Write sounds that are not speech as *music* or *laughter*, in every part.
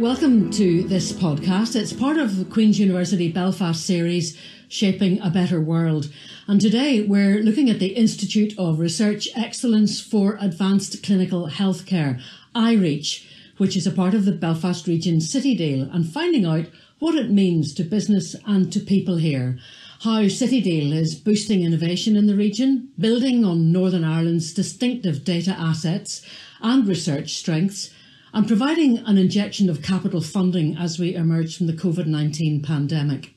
Welcome to this podcast. It's part of the Queen's University Belfast series, Shaping a Better World. And today we're looking at the Institute of Research Excellence for Advanced Clinical Healthcare, IREACH, which is a part of the Belfast Region City Deal, and finding out what it means to business and to people here. How City Deal is boosting innovation in the region, building on Northern Ireland's distinctive data assets and research strengths, and providing an injection of capital funding as we emerge from the COVID 19 pandemic.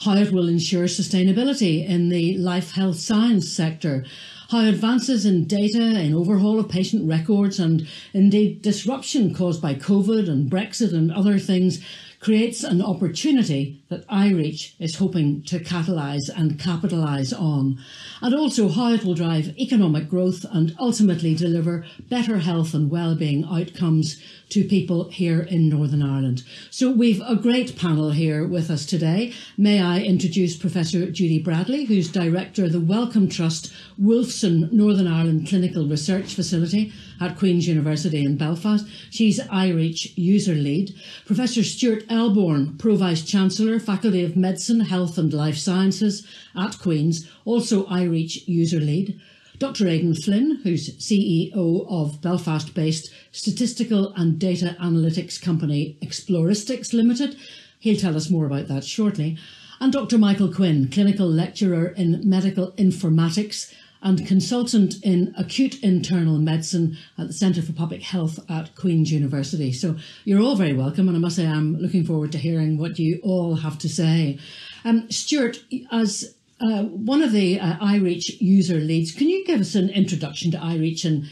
How it will ensure sustainability in the life health science sector, how advances in data, in overhaul of patient records, and indeed disruption caused by COVID and Brexit and other things creates an opportunity that IREACH is hoping to catalyse and capitalise on, and also how it will drive economic growth and ultimately deliver better health and well-being outcomes to people here in Northern Ireland. So we've a great panel here with us today. May I introduce Professor Judy Bradley, who's Director of the Wellcome Trust Wolfson Northern Ireland Clinical Research Facility at Queen's University in Belfast. She's IREACH User Lead. Professor Stuart Elborn, Pro Vice Chancellor, Faculty of Medicine, Health and Life Sciences at Queen's, also IREACH User Lead. Dr. Aidan Flynn, who's CEO of Belfast based statistical and data analytics company Exploristics Limited. He'll tell us more about that shortly. And Dr. Michael Quinn, clinical lecturer in medical informatics and consultant in acute internal medicine at the Centre for Public Health at Queen's University. So you're all very welcome, and I must say I'm looking forward to hearing what you all have to say. Um, Stuart, as uh, one of the uh, IREACH user leads. Can you give us an introduction to IREACH and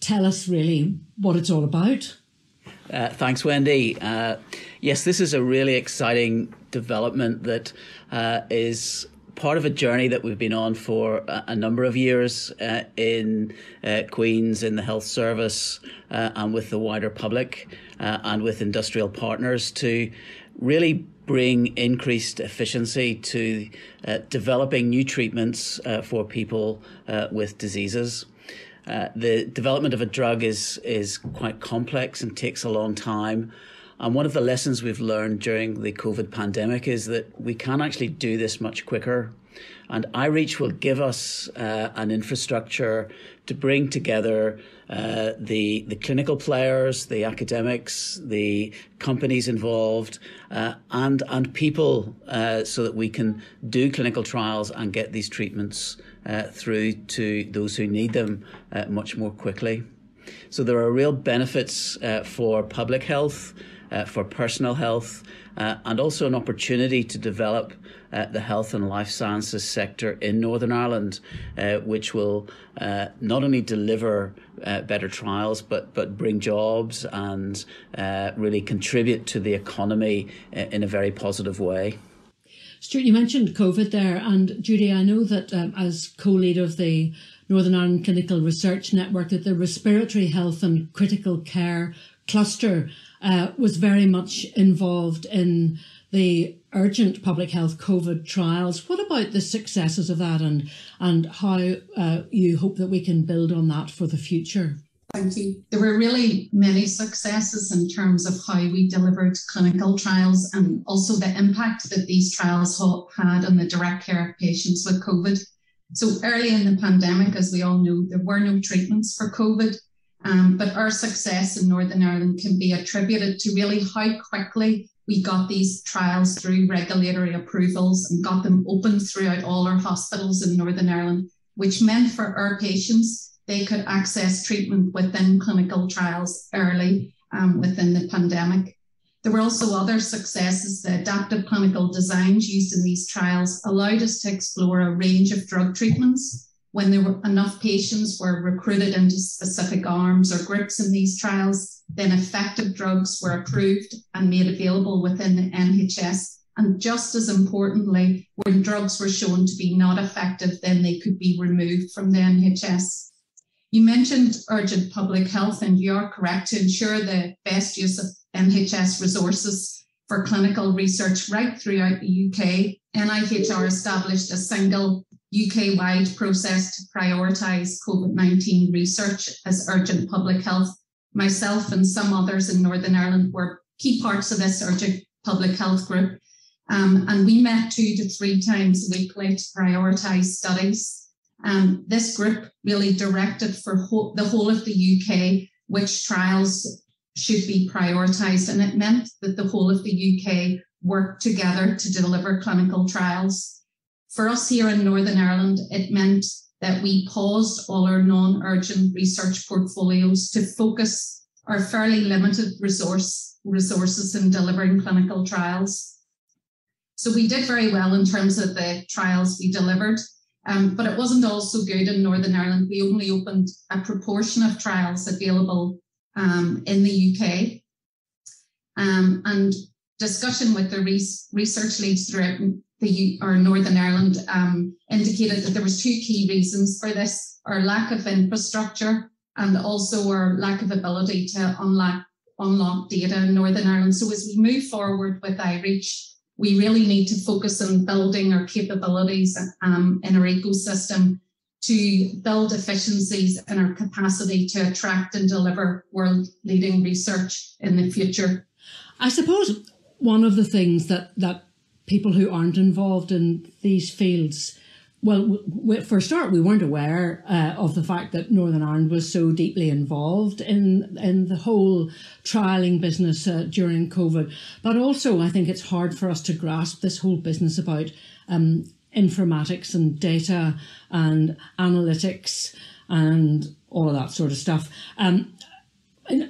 tell us really what it's all about? Uh, thanks, Wendy. Uh, yes, this is a really exciting development that uh, is part of a journey that we've been on for a, number of years uh, in Queen's, in the health service, and with the wider public, and with industrial partners to really bring increased efficiency to uh, developing new treatments uh, for people uh, with diseases. Uh, the development of a drug is is quite complex and takes a long time. And one of the lessons we've learned during the COVID pandemic is that we can actually do this much quicker. And iReach will give us uh, an infrastructure to bring together uh, the the clinical players, the academics, the companies involved, uh, and and people, uh, so that we can do clinical trials and get these treatments uh, through to those who need them uh, much more quickly. So there are real benefits for public health, for personal health, and also an opportunity to develop uh, the health and life sciences sector in Northern Ireland, uh, which will uh, not only deliver uh, better trials, but but bring jobs and uh, really contribute to the economy uh, in a very positive way. Stuart, you mentioned COVID there, and Judy, I know that um, as co-lead of the Northern Ireland Clinical Research Network, that the respiratory health and critical care cluster was very much involved in the urgent public health COVID trials. What about the successes of that and, and how uh, you hope that we can build on that for the future? Thank you. There were really many successes in terms of how we delivered clinical trials and also the impact that these trials had on the direct care of patients with COVID. So, early in the pandemic, as we all know, there were no treatments for COVID. Um, but our success in Northern Ireland can be attributed to really how quickly we got these trials through regulatory approvals and got them open throughout all our hospitals in Northern Ireland, which meant for our patients they could access treatment within clinical trials early um, within the pandemic. There were also other successes. The adaptive clinical designs used in these trials allowed us to explore a range of drug treatments when there were enough patients were recruited into specific arms or groups in these trials, then effective drugs were approved and made available within the NHS. And just as importantly, when drugs were shown to be not effective, then they could be removed from the NHS. You mentioned urgent public health, and you are correct to ensure the best use of NHS resources for clinical research right throughout the UK. NIHR established a single UK wide process to prioritise COVID 19 research as urgent public health. Myself and some others in Northern Ireland were key parts of this urgent public health group. Um, and we met two to three times weekly to prioritize studies. Um, this group really directed for ho- the whole of the UK which trials should be prioritised. And it meant that the whole of the UK worked together to deliver clinical trials. For us here in Northern Ireland, it meant that we paused all our non urgent research portfolios to focus our fairly limited resource resources in delivering clinical trials. So we did very well in terms of the trials we delivered, um, but it wasn't all so good in Northern Ireland. We only opened a proportion of trials available um, in the UK. Um, and discussion with the research leads throughout the or Northern Ireland um, indicated that there was two key reasons for this: our lack of infrastructure and also our lack of ability to unlock unlock data in Northern Ireland. So as we move forward with iReach, we really need to focus on building our capabilities um, in our ecosystem to build efficiencies in our capacity to attract and deliver world leading research in the future. I suppose one of the things that, that people who aren't involved in these fields well, we, for a start, we weren't aware uh, of the fact that Northern Ireland was so deeply involved in in the whole trialing business uh, during COVID. But also, I think it's hard for us to grasp this whole business about um, informatics and data and analytics and all of that sort of stuff. Um,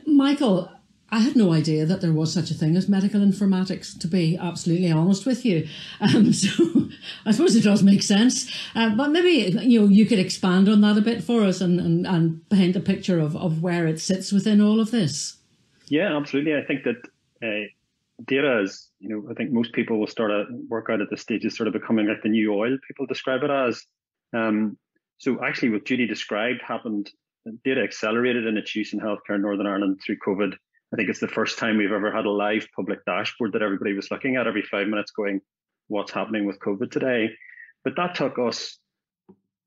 Michael, I had no idea that there was such a thing as medical informatics, to be absolutely honest with you. Um, *laughs* so I suppose it does make sense. Uh, but maybe you know you could expand on that a bit for us and, and, and paint a picture of, of where it sits within all of this. Yeah, absolutely. I think that uh, data is, you know, I think most people will start to work out at this stage is sort of becoming like the new oil, people describe it as. Um, so actually what Judy described happened, data accelerated in its use in healthcare in Northern Ireland through COVID I think it's the first time we've ever had a live public dashboard that everybody was looking at every five minutes going, what's happening with COVID today? But that took us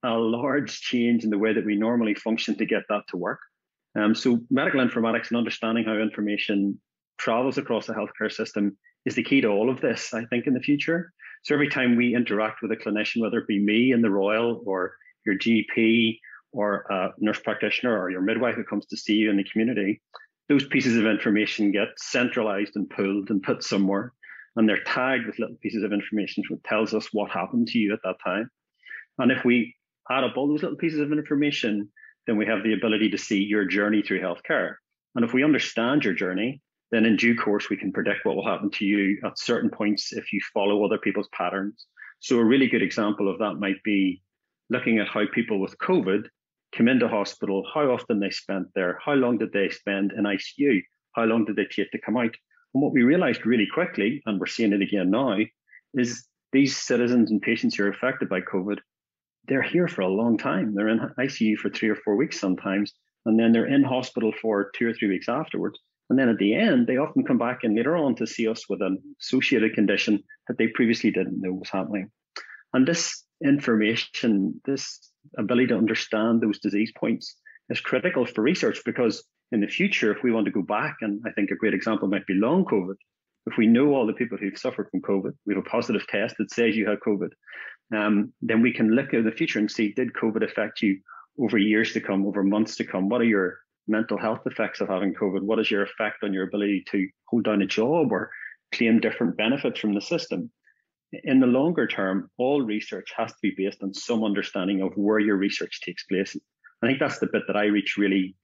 a large change in the way that we normally function to get that to work. Um, so medical informatics and understanding how information travels across the healthcare system is the key to all of this, I think, in the future. So every time we interact with a clinician, whether it be me in the Royal or your GP or a nurse practitioner or your midwife who comes to see you in the community, those pieces of information get centralized and pulled and put somewhere, and they're tagged with little pieces of information which tells us what happened to you at that time. And if we add up all those little pieces of information, then we have the ability to see your journey through healthcare. And if we understand your journey, then in due course we can predict what will happen to you at certain points if you follow other people's patterns. So a really good example of that might be looking at how people with COVID come into hospital, how often they spent there, how long did they spend in ICU, how long did they take to come out. And what we realized really quickly, and we're seeing it again now, is these citizens and patients who are affected by COVID, they're here for a long time. They're in ICU for three or four weeks sometimes, and then they're in hospital for two or three weeks afterwards. And then at the end, they often come back in later on to see us with an associated condition that they previously didn't know was happening. And this information, this ability to understand those disease points is critical for research because in the future, if we want to go back, and I think a great example might be long COVID, if we know all the people who've suffered from COVID, we have a positive test that says you had COVID, um, then we can look at the future and see did COVID affect you over years to come, over months to come? What are your mental health effects of having COVID? What is your effect on your ability to hold down a job or claim different benefits from the system? In the longer term, all research has to be based on some understanding of where your research takes place. I think that's the bit that iReach really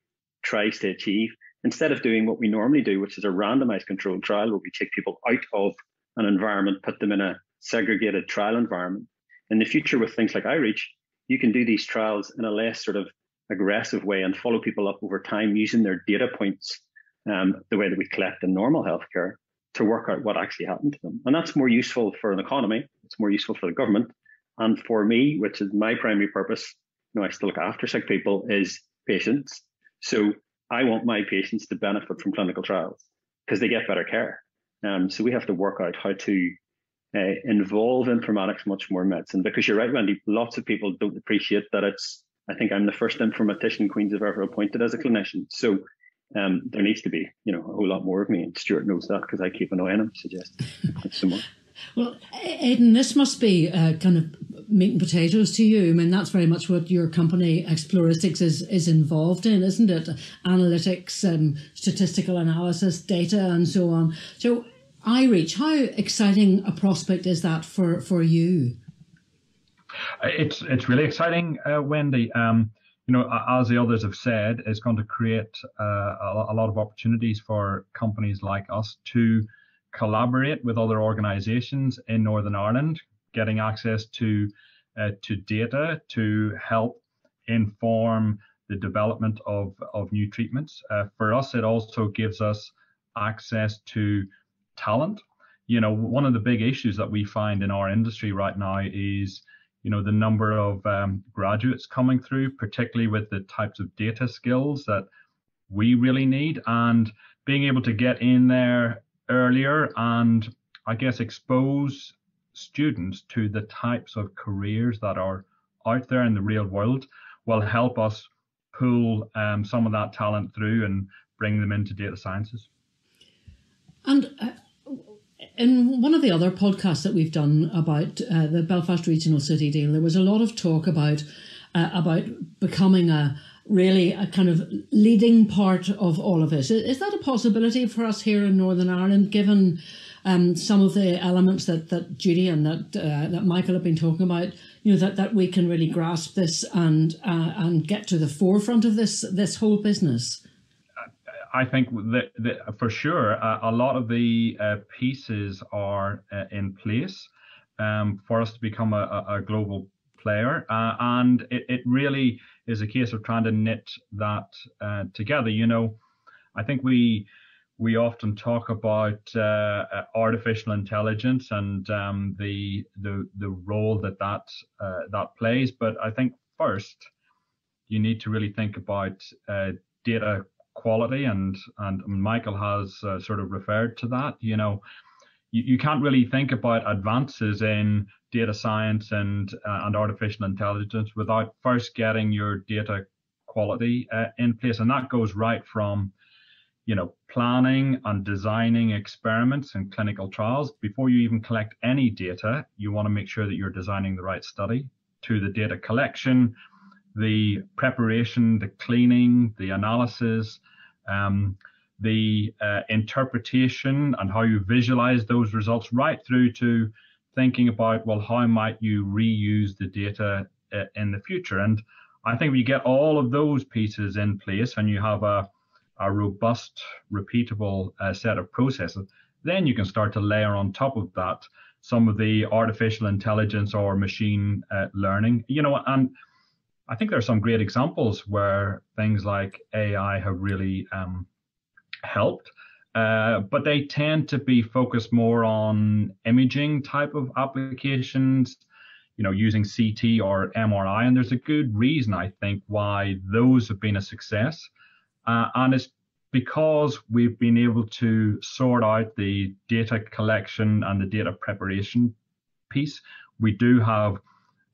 tries to achieve. Instead of doing what we normally do, which is a randomized controlled trial where we take people out of an environment, put them in a segregated trial environment. In the future, with things like iReach, you can do these trials in a less sort of aggressive way and follow people up over time using their data points um, the way that we collect in normal healthcare to work out what actually happened to them. And that's more useful for an economy. It's more useful for the government. And for me, which is my primary purpose, you know, I still look after sick people, is patients. So I want my patients to benefit from clinical trials because they get better care. Um, so we have to work out how to uh, involve informatics much more in medicine because you're right, Wendy. Lots of people don't appreciate that it's. I think I'm the first informatician Queens have ever appointed as a clinician. So um, there needs to be, you know, a whole lot more of me. And Stuart knows that because I keep annoying him, suggesting *laughs* some more. Well, Aidan, this must be uh, kind of meat and potatoes to you. I mean, that's very much what your company Exploristics is is involved in, isn't it? Analytics, um, statistical analysis, data, and so on. So, iReach, how exciting a prospect is that for for you? It's it's really exciting, uh, Wendy. Um, you know, as the others have said, it's going to create uh, a lot of opportunities for companies like us to collaborate with other organisations in Northern Ireland, getting access to uh, to data to help inform the development of of new treatments. Uh, for us, it also gives us access to talent. You know, one of the big issues that we find in our industry right now is you know the number of um, graduates coming through, particularly with the types of data skills that we really need, and being able to get in there earlier and I guess expose students to the types of careers that are out there in the real world will help us pull um, some of that talent through and bring them into data sciences. And uh, in one of the other podcasts that we've done about uh, the Belfast Regional City deal, there was a lot of talk about uh, about becoming a really a kind of leading part of all of this. Is that a possibility for us here in Northern Ireland, given um, some of the elements that, that Judy and that uh, that Michael have been talking about? You know that, that we can really grasp this and uh, and get to the forefront of this this whole business. I think that, that for sure, uh, a lot of the uh, pieces are uh, in place um, for us to become a, a global player, uh, and it, it, really is a case of trying to knit that uh, together. You know, I think we we often talk about uh, artificial intelligence and um, the the the role that that that plays, but I think first you need to really think about data quality, and and Michael has uh, sort of referred to that. You know, you, you can't really think about advances in data science and uh, and artificial intelligence without first getting your data quality uh, in place, and that goes right from you know planning and designing experiments and clinical trials before you even collect any data you want to make sure that you're designing the right study to the data collection the preparation, the cleaning, the analysis, um, the uh, interpretation, and how you visualize those results, right through to thinking about, well, how might you reuse the data uh, in the future? And I think you get all of those pieces in place and you have a, a robust, repeatable uh, set of processes, then you can start to layer on top of that some of the artificial intelligence or machine uh, learning. You know, and I think there are some great examples where things like AI have really um, helped, uh, but they tend to be focused more on imaging type of applications, you know, using CT or MRI. And there's a good reason, I think, why those have been a success. Uh, and it's because we've been able to sort out the data collection and the data preparation piece. We do have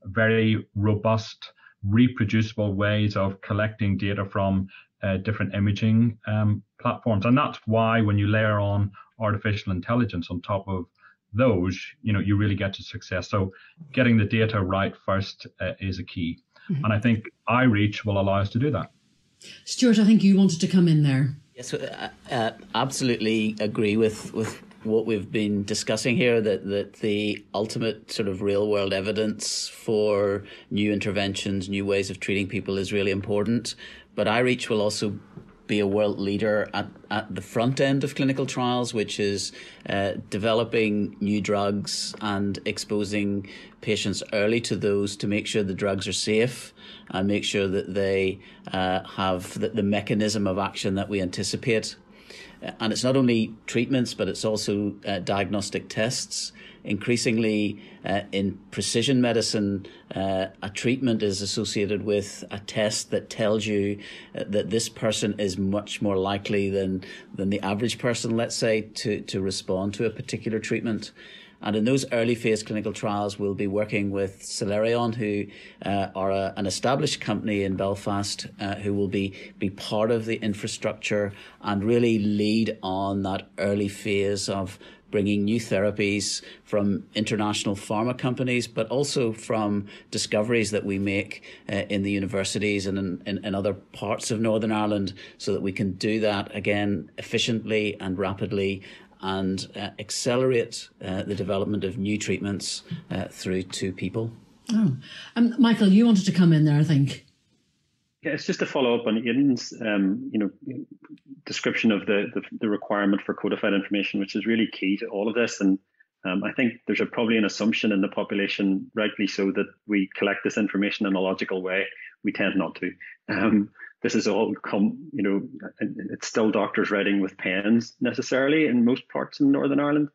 very robust reproducible ways of collecting data from uh, different imaging um, platforms. And that's why when you layer on artificial intelligence on top of those, you know, you really get to success. So getting the data right first uh, is a key. Mm-hmm. And I think iReach will allow us to do that. Stuart, I think you wanted to come in there. Yes, uh, uh, absolutely agree with, with what we've been discussing here that, that the ultimate sort of real world evidence for new interventions, new ways of treating people is really important. But iReach will also be a world leader at, at the front end of clinical trials, which is uh, developing new drugs and exposing patients early to those to make sure the drugs are safe and make sure that they uh, have the, the mechanism of action that we anticipate. And it's not only treatments, but it's also uh, diagnostic tests. Increasingly, uh, in precision medicine, uh, a treatment is associated with a test that tells you uh, that this person is much more likely than, than the average person, let's say, to, to respond to a particular treatment. And in those early phase clinical trials, we'll be working with Celerion, who uh, are a, an established company in Belfast, uh, who will be, be part of the infrastructure and really lead on that early phase of bringing new therapies from international pharma companies, but also from discoveries that we make uh, in the universities and in, in, in, other parts of Northern Ireland so that we can do that again efficiently and rapidly and uh, accelerate uh, the development of new treatments uh, through to people. Oh, um, Michael, you wanted to come in there, I think. Yeah, it's just to follow up on Aidan's, um, you know, description of the, the, the requirement for codified information, which is really key to all of this. And um, I think there's a, probably an assumption in the population, rightly so, that we collect this information in a logical way. We tend not to. Um, this is all come, you know, it's still doctors writing with pens necessarily in most parts of Northern Ireland.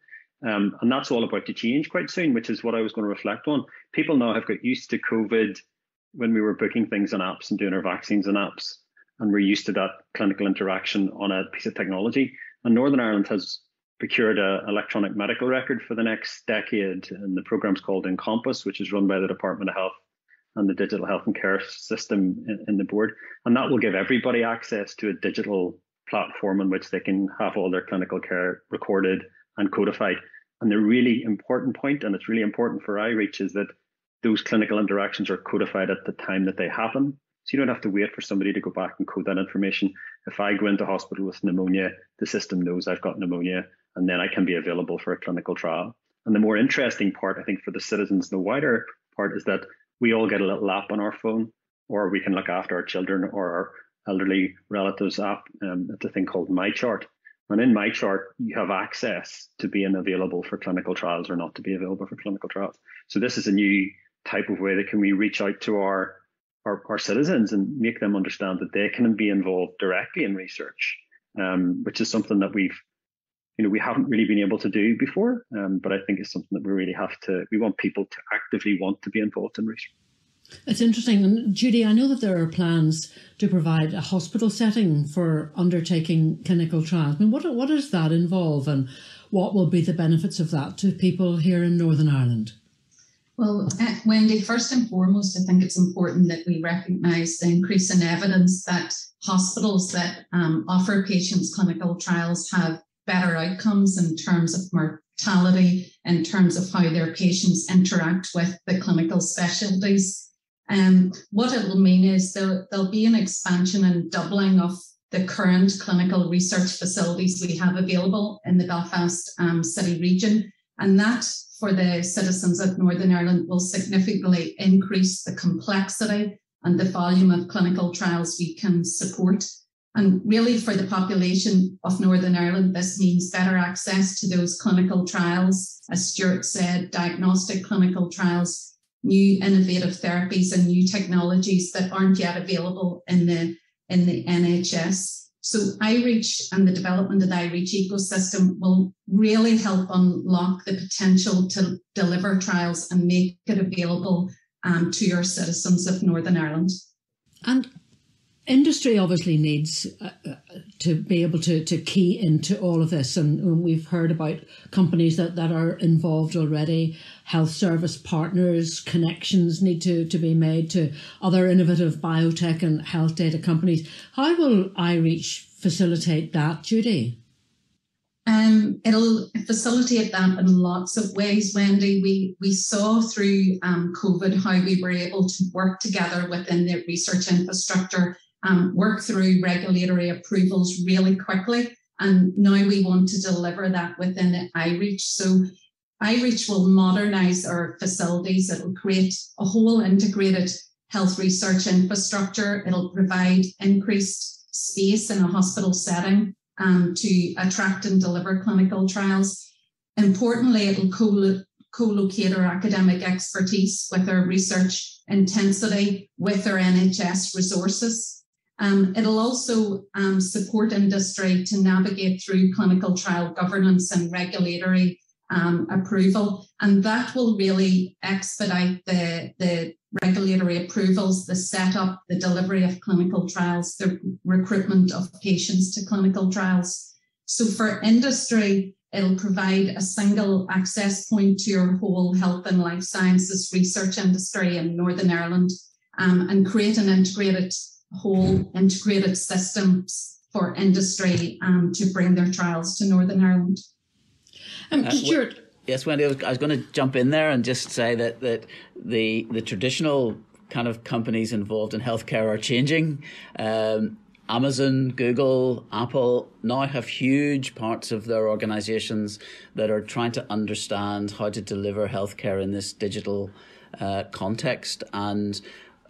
Um, and that's all about to change quite soon, which is what I was going to reflect on. People now have got used to COVID when we were booking things on apps and doing our vaccines on apps, and we're used to that clinical interaction on a piece of technology. And Northern Ireland has procured an electronic medical record for the next decade, and the program's called Encompass, which is run by the Department of Health and the digital health and care system in, in the board. And that will give everybody access to a digital platform in which they can have all their clinical care recorded and codified. And the really important point, and it's really important for iReach, is that those clinical interactions are codified at the time that they happen. So you don't have to wait for somebody to go back and code that information. If I go into hospital with pneumonia, the system knows I've got pneumonia, and then I can be available for a clinical trial. And the more interesting part, I think, for the citizens, the wider part, is that we all get a little app on our phone, or we can look after our children or our elderly relatives app. Um, it's a thing called MyChart. And in MyChart, you have access to being available for clinical trials or not to be available for clinical trials. So this is a new type of way that can we reach out to our, our, our citizens and make them understand that they can be involved directly in research, um, which is something that we've you know we haven't really been able to do before um, but i think it's something that we really have to we want people to actively want to be involved in research. It's interesting and judy i know that there are plans to provide a hospital setting for undertaking clinical trials. I mean, what, what does that involve and what will be the benefits of that to people here in northern ireland? Well, uh, Wendy, first and foremost, I think it's important that we recognise the increase in evidence that hospitals that um, offer patients clinical trials have better outcomes in terms of mortality, in terms of how their patients interact with the clinical specialties. And um, what it will mean is there, there'll be an expansion and doubling of the current clinical research facilities we have available in the Belfast um, city region. And that for the citizens of Northern Ireland will significantly increase the complexity and the volume of clinical trials we can support. And really, for the population of Northern Ireland, this means better access to those clinical trials. As Stuart said, diagnostic clinical trials, new innovative therapies, and new technologies that aren't yet available in the, in the NHS. So iReach and the development of the iReach ecosystem will really help unlock the potential to deliver trials and make it available um, to your citizens of Northern Ireland. And industry obviously needs uh, uh, to be able to, to key into all of this and we've heard about companies that, that are involved already. Health service partners connections need to, to be made to other innovative biotech and health data companies. How will ireach facilitate that judy? Um, it'll facilitate that in lots of ways, Wendy. We we saw through um, COVID how we were able to work together within the research infrastructure um, work through regulatory approvals really quickly. And now we want to deliver that within the iReach. So iReach will modernize our facilities. It'll create a whole integrated health research infrastructure. It'll provide increased space in a hospital setting um, to attract and deliver clinical trials. Importantly, it'll co- co-locate our academic expertise with our research intensity with our NHS resources. Um, it'll also um, support industry to navigate through clinical trial governance and regulatory um, approval. And that will really expedite the, the regulatory approvals, the setup, the delivery of clinical trials, the recruitment of patients to clinical trials. So for industry, It'll provide a single access point to your whole health and life sciences research industry in Northern Ireland um, and create an integrated whole integrated systems for industry um, to bring their trials to Northern Ireland. Um, uh, Stuart. Yes, Wendy, I was, I was, going to jump in there and just say that, that the the traditional kind of companies involved in healthcare are changing. Um, Amazon, Google, Apple now have huge parts of their organizations that are trying to understand how to deliver healthcare in this digital uh, context and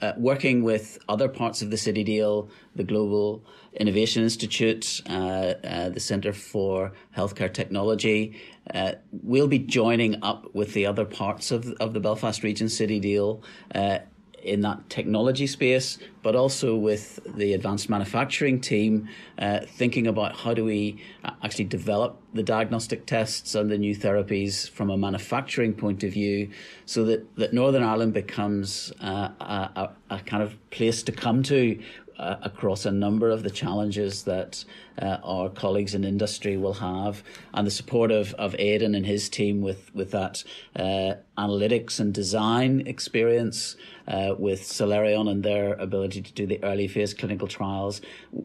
uh, working with other parts of the City Deal, the Global Innovation Institute, uh, uh the Centre for Healthcare Technology. Uh, we'll be joining up with the other parts of, of the Belfast Region City Deal uh, in that technology space, but also with the advanced manufacturing team, uh, thinking about how do we actually develop the diagnostic tests and the new therapies from a manufacturing point of view, so that, that Northern Ireland becomes uh, a, a, kind of place to come to uh, across a number of the challenges that uh, our colleagues in industry will have, and the support of, of Aidan and his team with, with that uh, analytics and design experience, uh, with Celerion and their ability to do the early phase clinical trials.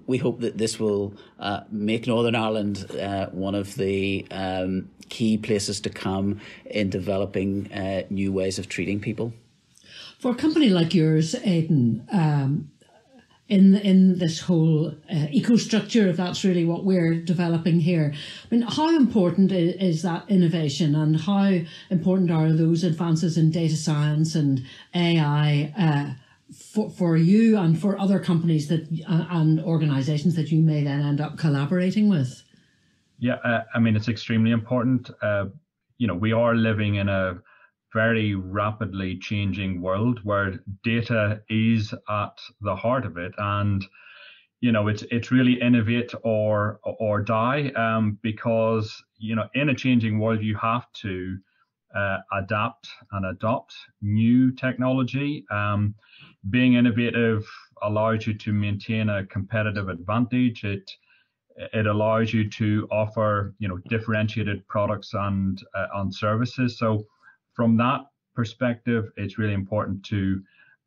We hope that this will uh, make Northern Ireland one of the um, key places to come in developing new ways of treating people. For a company like yours, Aidan, um, in in this whole uh, eco-structure, if that's really what we're developing here. I mean, how important is, is, that innovation, and how important are those advances in data science and AI uh, for for you and for other companies that uh, and organisations that you may then end up collaborating with? Yeah, uh, I mean, it's extremely important. Uh, you know, we are living in a very rapidly changing world where data is at the heart of it. And you know it's it's really innovate or or die um, because you know in a changing world you have to uh, adapt and adopt new technology. Um, being innovative allows you to maintain a competitive advantage. It it allows you to offer you know differentiated products and uh, and services. So from that perspective, it's really important to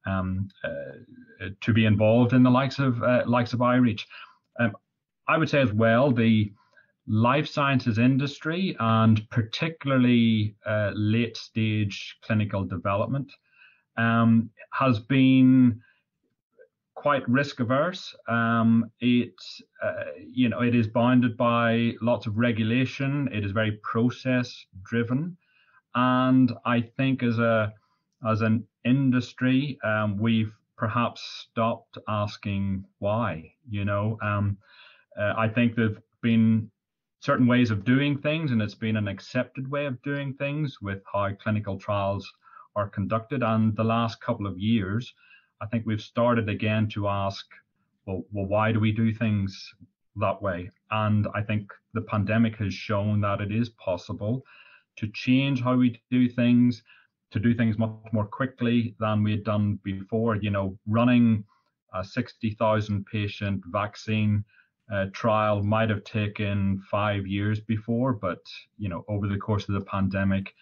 um, uh, to be involved in the likes of uh, likes of iReach. Um, I would say as well the life sciences industry and particularly uh, late stage clinical development um, has been quite risk averse. Um, it uh, you know it is bounded by lots of regulation. It is very process driven. And I think as a as an industry, um, we've perhaps stopped asking why. You know, um, uh, I think there've been certain ways of doing things, and it's been an accepted way of doing things with how clinical trials are conducted. And the last couple of years, I think we've started again to ask, well, well, why do we do things that way? And I think the pandemic has shown that it is possible to change how we do things, to do things much more quickly than we had done before. You know, running a 60,000 patient vaccine uh, trial might have taken five years before, but you know, over the course of the pandemic,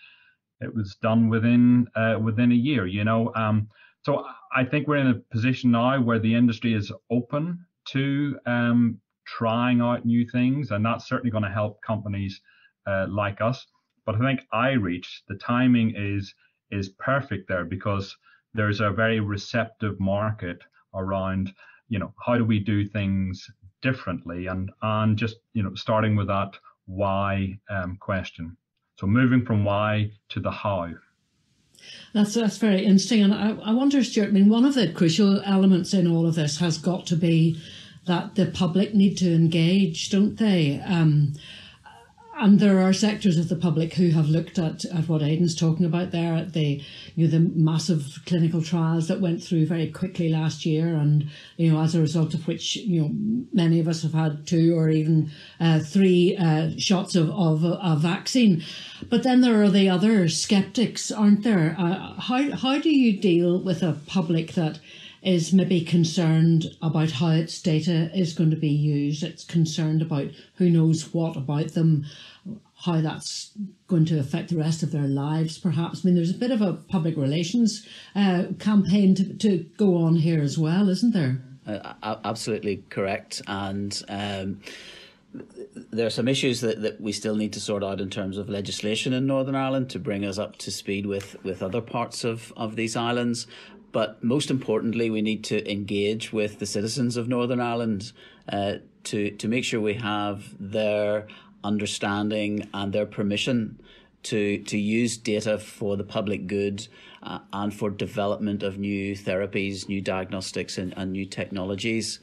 it was done within uh, within a year. You know, um, so I think we're in a position now where the industry is open to um, trying out new things, and that's certainly going to help companies uh, like us. But I think iReach, the timing is is perfect there because there's a very receptive market around, you know, how do we do things differently and and just you know starting with that why um, question. So moving from why to the how. That's that's very interesting, and I, I wonder, Stuart. I mean, one of the crucial elements in all of this has got to be that the public need to engage, don't they? Um, and there are sectors of the public who have looked at, at what Aidan's talking about there, at the you know the massive clinical trials that went through very quickly last year, and you know as a result of which you know many of us have had two or even uh, three uh, shots of, of a vaccine. But then there are the other skeptics, aren't there? Uh, how how do you deal with a public that is maybe concerned about how its data is going to be used. It's concerned about who knows what about them. how that's going to affect the rest of their lives, perhaps. I mean, there's a bit of a public relations uh, campaign to, to go on here as well, isn't there? Uh, absolutely correct. And um, there are some issues that, that we still need to sort out in terms of legislation in Northern Ireland to bring us up to speed with, with other parts of, of these islands. But most importantly, we need to engage with the citizens of Northern Ireland uh, to, to make sure we have their understanding and their permission to, to use data for the public good uh, and for development of new therapies, new diagnostics, and, and new technologies.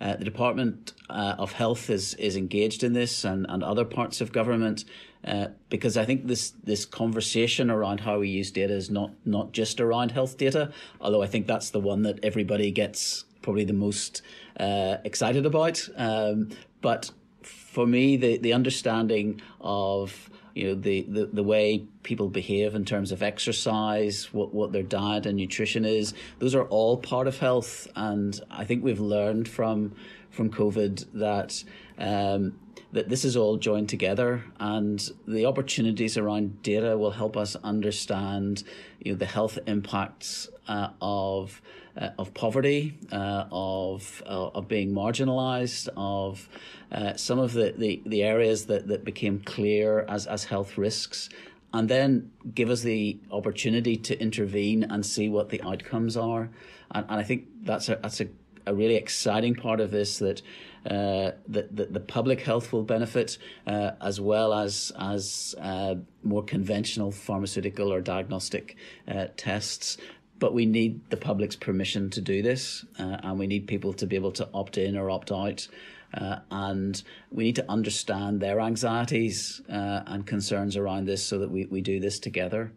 Uh, the Department uh, of Health is is engaged in this, and, and other parts of government, uh, because I think this this conversation around how we use data is not not just around health data, although I think that's the one that everybody gets probably the most uh, excited about. Um, but for me, the the understanding of you know the, the, the way people behave in terms of exercise what, what their diet and nutrition is those are all part of health and i think we've learned from from covid that um, that this is all joined together and the opportunities around data will help us understand you know the health impacts uh, of uh, of poverty, uh, of uh, of being marginalised, of uh, some of the, the, the areas that, that became clear as, as health risks, and then give us the opportunity to intervene and see what the outcomes are. And, and I think that's a that's a, a really exciting part of this that. Uh, that, that the public health will benefit uh, as well as as uh, more conventional pharmaceutical or diagnostic uh, tests but we need the public's permission to do this, uh, and we need people to be able to opt in or opt out. Uh, and we need to understand their anxieties and concerns around this so that we, we do this together.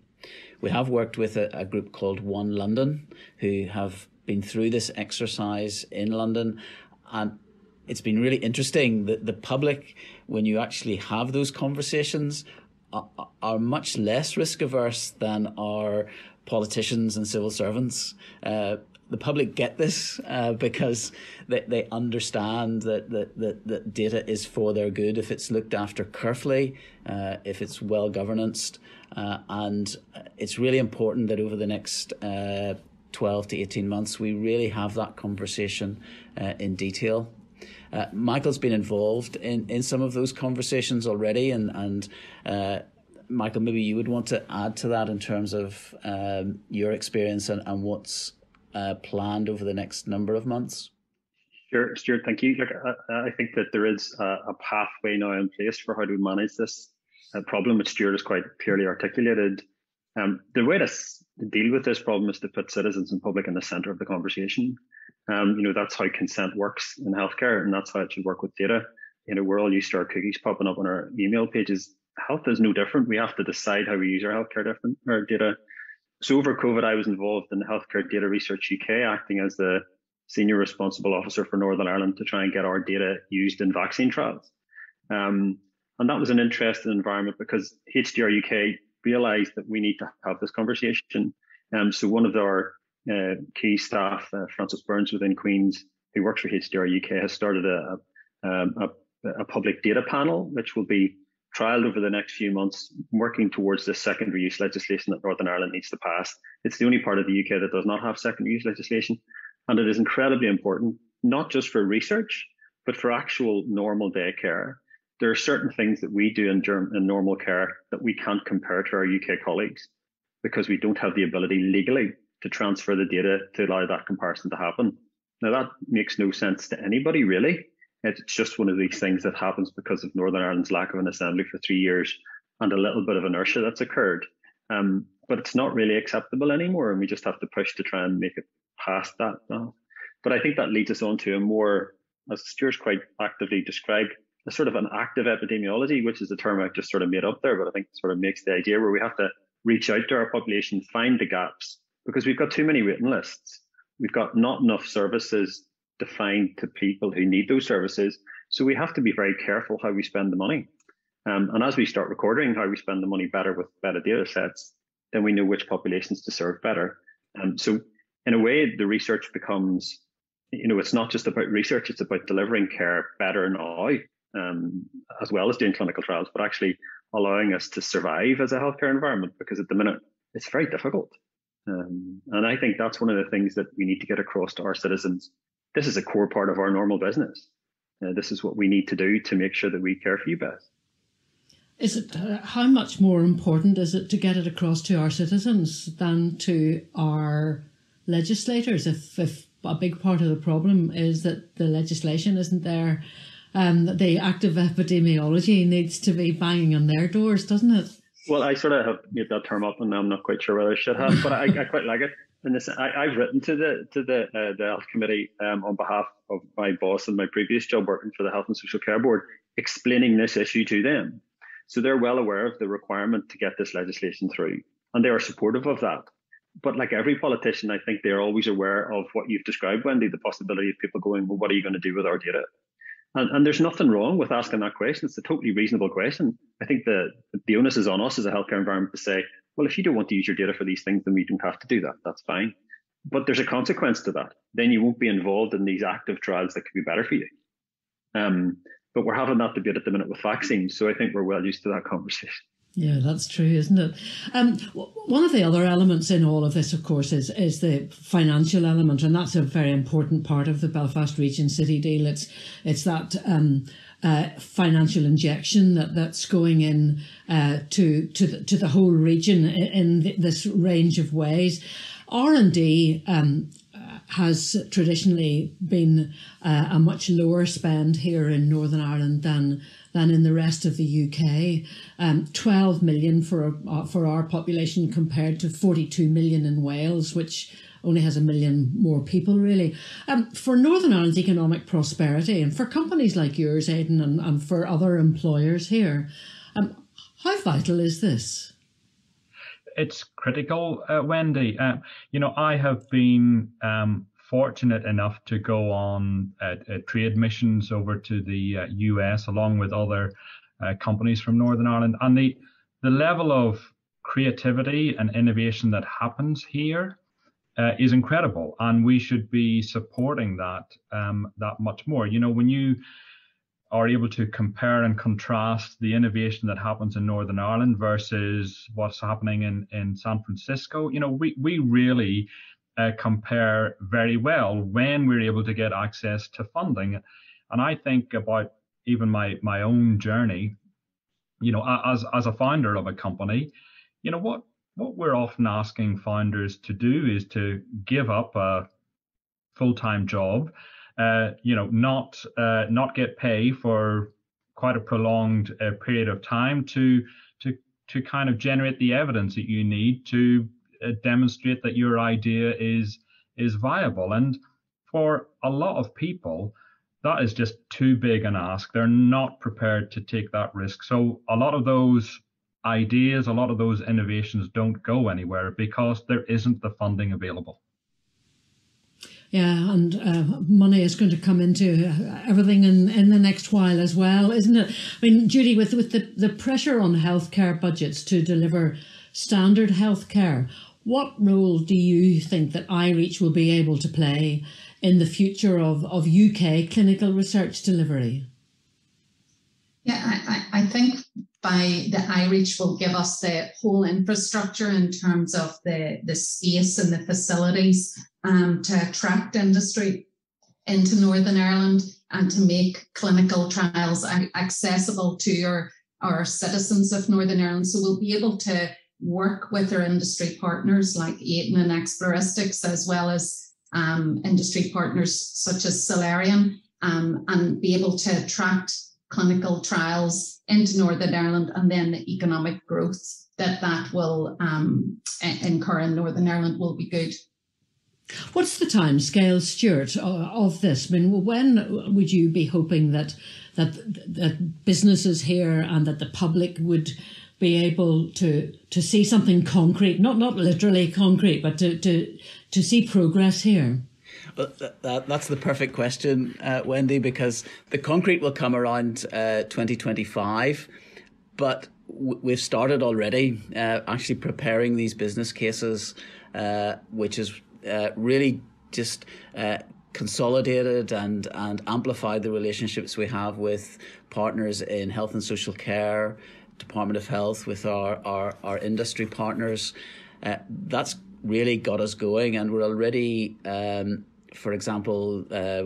We have worked with a, a group called One London who have been through this exercise in London, and it's been really interesting that the public, when you actually have those conversations, are, are much less risk averse than our politicians and civil servants. Uh, the public get this uh, because they, they understand that, that, that, that data is for their good if it's looked after carefully, uh, if it's well governed. Uh, and it's really important that over the next uh, 12 to 18 months, we really have that conversation uh, in detail. Uh, Michael's been involved in, in some of those conversations already, and and uh, Michael, maybe you would want to add to that in terms of um, your experience and, and what's uh, planned over the next number of months. Sure, Stuart, thank you. Look, I, I think that there is a, a, pathway now in place for how to manage this uh, problem, which Stuart has quite clearly articulated. Um, the way to deal with this problem is to put citizens and public in the centre of the conversation. Um, you know, that's how consent works in healthcare, and that's how it should work with data. You know, we're all used to our cookies popping up on our email pages health is no different. We have to decide how we use our healthcare different our data. So over COVID, I was involved in the Healthcare Data Research UK, acting as the senior responsible officer for Northern Ireland to try and get our data used in vaccine trials. Um, and that was an interesting environment because HDR UK realised that we need to have this conversation. Um, so one of our uh, key staff, uh, Frances Burns within Queen's, who works for HDR UK, has started a, a, um, a, a public data panel, which will be trialed over the next few months, working towards this secondary use legislation that Northern Ireland needs to pass. It's the only part of the UK that does not have secondary use legislation. And it is incredibly important, not just for research, but for actual normal day care. There are certain things that we do in, germ- in normal care that we can't compare to our UK colleagues because we don't have the ability legally to transfer the data to allow that comparison to happen. Now, that makes no sense to anybody, really. It's just one of these things that happens because of Northern Ireland's lack of an assembly for three years and a little bit of inertia that's occurred. Um, but it's not really acceptable anymore, and we just have to push to try and make it past that. Now. But I think that leads us on to a more, as Stuart's quite actively described, sort of an active epidemiology, which is a term I've just sort of made up there, but I think sort of makes the idea where we have to reach out to our population, find the gaps, because we've got too many waiting lists. We've got not enough services defined to people who need those services. So we have to be very careful how we spend the money. Um, and as we start recording how we spend the money better with better data sets, then we know which populations to serve better. Um, so in a way, the research becomes, you know, it's not just about research, it's about delivering care better now, um, as well as doing clinical trials, but actually allowing us to survive as a healthcare environment because at the minute it's very difficult. Um, and I think that's one of the things that we need to get across to our citizens. This is a core part of our normal business. Uh, this is what we need to do to make sure that we care for you best. Is it uh, how much more important is it to get it across to our citizens than to our legislators? If, if a big part of the problem is that the legislation isn't there, um, the active epidemiology needs to be banging on their doors, doesn't it? Well, I sort of have made that term up, and I'm not quite sure whether I should have, but I, I quite like it. And this, I, have written to the to the uh, the health committee um, on behalf of my boss and my previous job working for the Health and Social Care Board, explaining this issue to them. So they're well aware of the requirement to get this legislation through, and they are supportive of that. But like every politician, I think they're always aware of what you've described, Wendy, the possibility of people going, well, what are you going to do with our data? And, and there's nothing wrong with asking that question. It's a totally reasonable question. I think the, the onus is on us as a healthcare environment to say, well, if you don't want to use your data for these things, then we don't have to do that. That's fine. But there's a consequence to that. Then you won't be involved in these active trials that could be better for you. Um, but we're having that debate at the minute with vaccines. So I think we're well used to that conversation. Yeah, that's true, isn't it? Um, one of the other elements in all of this, of course, is is the financial element, and that's a very important part of the Belfast Region City deal. It's it's that um, uh, financial injection that, that's going in uh, to to the, to the whole region in, this range of ways. R and D um, has traditionally been uh, a much lower spend here in Northern Ireland than than in the rest of the UK. Um, 12 million for, uh, for our population compared to 42 million in Wales, which only has a million more people, really. Um, for Northern Ireland's economic prosperity and for companies like yours, Aidan, and, and for other employers here, um, how vital is this? It's critical, uh, Wendy. Uh, you know, I have been um, fortunate enough to go on uh, uh, trade missions over to the uh, US along with other uh, companies from Northern Ireland, and the the level of creativity and innovation that happens here uh, is incredible, and we should be supporting that um, that much more. You know, when you are able to compare and contrast the innovation that happens in Northern Ireland versus what's happening in, in San Francisco, you know, we, we really uh, compare very well when we're able to get access to funding. And I think about even my my own journey, you know, as as a founder of a company, you know what what we're often asking founders to do is to give up a full time job, uh, you know, not uh, not get pay for quite a prolonged uh, period of time to to to kind of generate the evidence that you need to demonstrate that your idea is is viable. And for a lot of people, that is just too big an ask. They're not prepared to take that risk. So a lot of those ideas, a lot of those innovations don't go anywhere because there isn't the funding available. Yeah, and uh, money is going to come into everything in, in the next while as well, isn't it? I mean, Judy, with with the, the pressure on healthcare budgets to deliver standard healthcare, what role do you think that iReach will be able to play in the future of, of UK clinical research delivery? Yeah, I, I think by the iReach will give us the whole infrastructure in terms of the, the space and the facilities um, to attract industry into Northern Ireland and to make clinical trials accessible to our, our citizens of Northern Ireland. So we'll be able to work with our industry partners like Aidan and Exploristics, as well as um, industry partners such as Celerion, um, and be able to attract clinical trials into Northern Ireland and then the economic growth that that will um, incur in Northern Ireland will be good. What's the time scale, Stuart, of this? I mean, when would you be hoping that that that businesses here and that the public would be able to to see something concrete, not not literally concrete, but to to to see progress here? Well, that, that's the perfect question, uh, Wendy, because the concrete will come around uh, 2025, but w- we've started already uh, actually preparing these business cases, uh, which is uh, really just uh, consolidated and, and amplified the relationships we have with partners in health and social care, Department of Health, with our, our, our industry partners. Uh, that's really got us going, and we're already, um, for example, uh,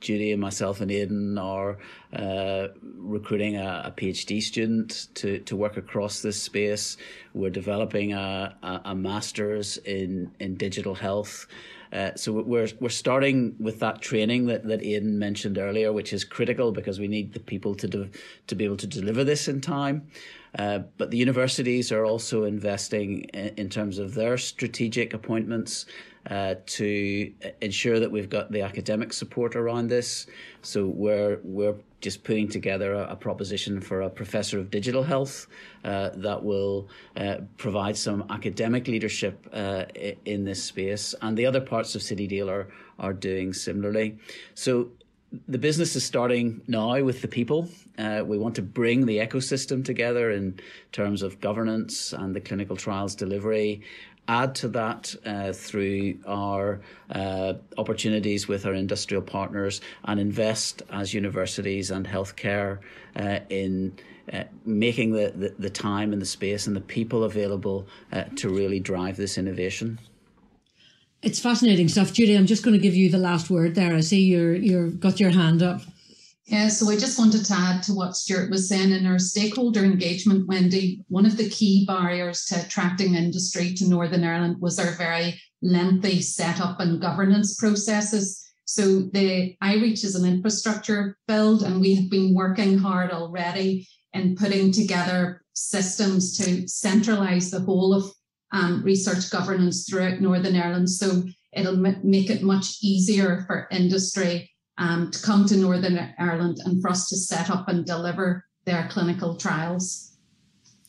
Judy and myself and Aidan are uh, recruiting a, a, PhD student to, to work across this space. We're developing a, a, a master's in, in digital health. Uh, so we're we're starting with that training that, that Aidan mentioned earlier, which is critical because we need the people to do, to be able to deliver this in time. Uh, but the universities are also investing in, in terms of their strategic appointments uh, to ensure that we've got the academic support around this. So we're we're just putting together a, a proposition for a professor of digital health uh, that will uh, provide some academic leadership uh, in this space, and the other parts of CityDeal are are doing similarly. So the business is starting now with the people. Uh, we want to bring the ecosystem together in terms of governance and the clinical trials delivery add to that uh, through our uh, opportunities with our industrial partners and invest as universities and healthcare uh, in uh, making the, the, the, time and the space and the people available uh, to really drive this innovation. It's fascinating stuff, Judy. I'm just going to give you the last word there. I see you're you've got your hand up. Yeah, so I just wanted to add to what Stuart was saying in our stakeholder engagement, Wendy. One of the key barriers to attracting industry to Northern Ireland was our very lengthy setup and governance processes. So the iReach is an infrastructure build, and we have been working hard already in putting together systems to centralize the whole of um, research governance throughout Northern Ireland. So it'll m- make it much easier for industry um, to come to Northern Ireland and for us to set up and deliver their clinical trials.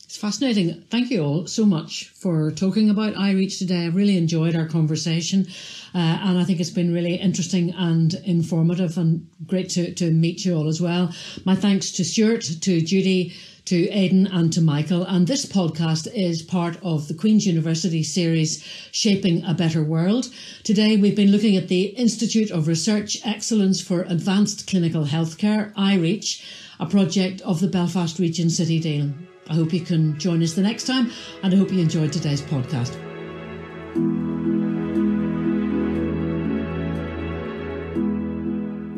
It's fascinating. Thank you all so much for talking about iReach today. I really enjoyed our conversation, uh, and I think it's been really interesting and informative, and great to, to meet you all as well. My thanks to Stuart, to Judy, to Aidan and to Michael. And this podcast is part of the Queen's University series, Shaping a Better World. Today, we've been looking at the Institute of Research Excellence for Advanced Clinical Healthcare, iReach, a project of the Belfast Region City Deal. I hope you can join us the next time, and I hope you enjoyed today's podcast.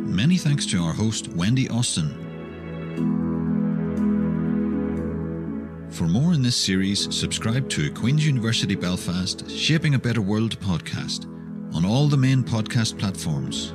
Many thanks to our host, Wendy Austin. For more in this series, subscribe to Queen's University Belfast Shaping a Better World podcast on all the main podcast platforms.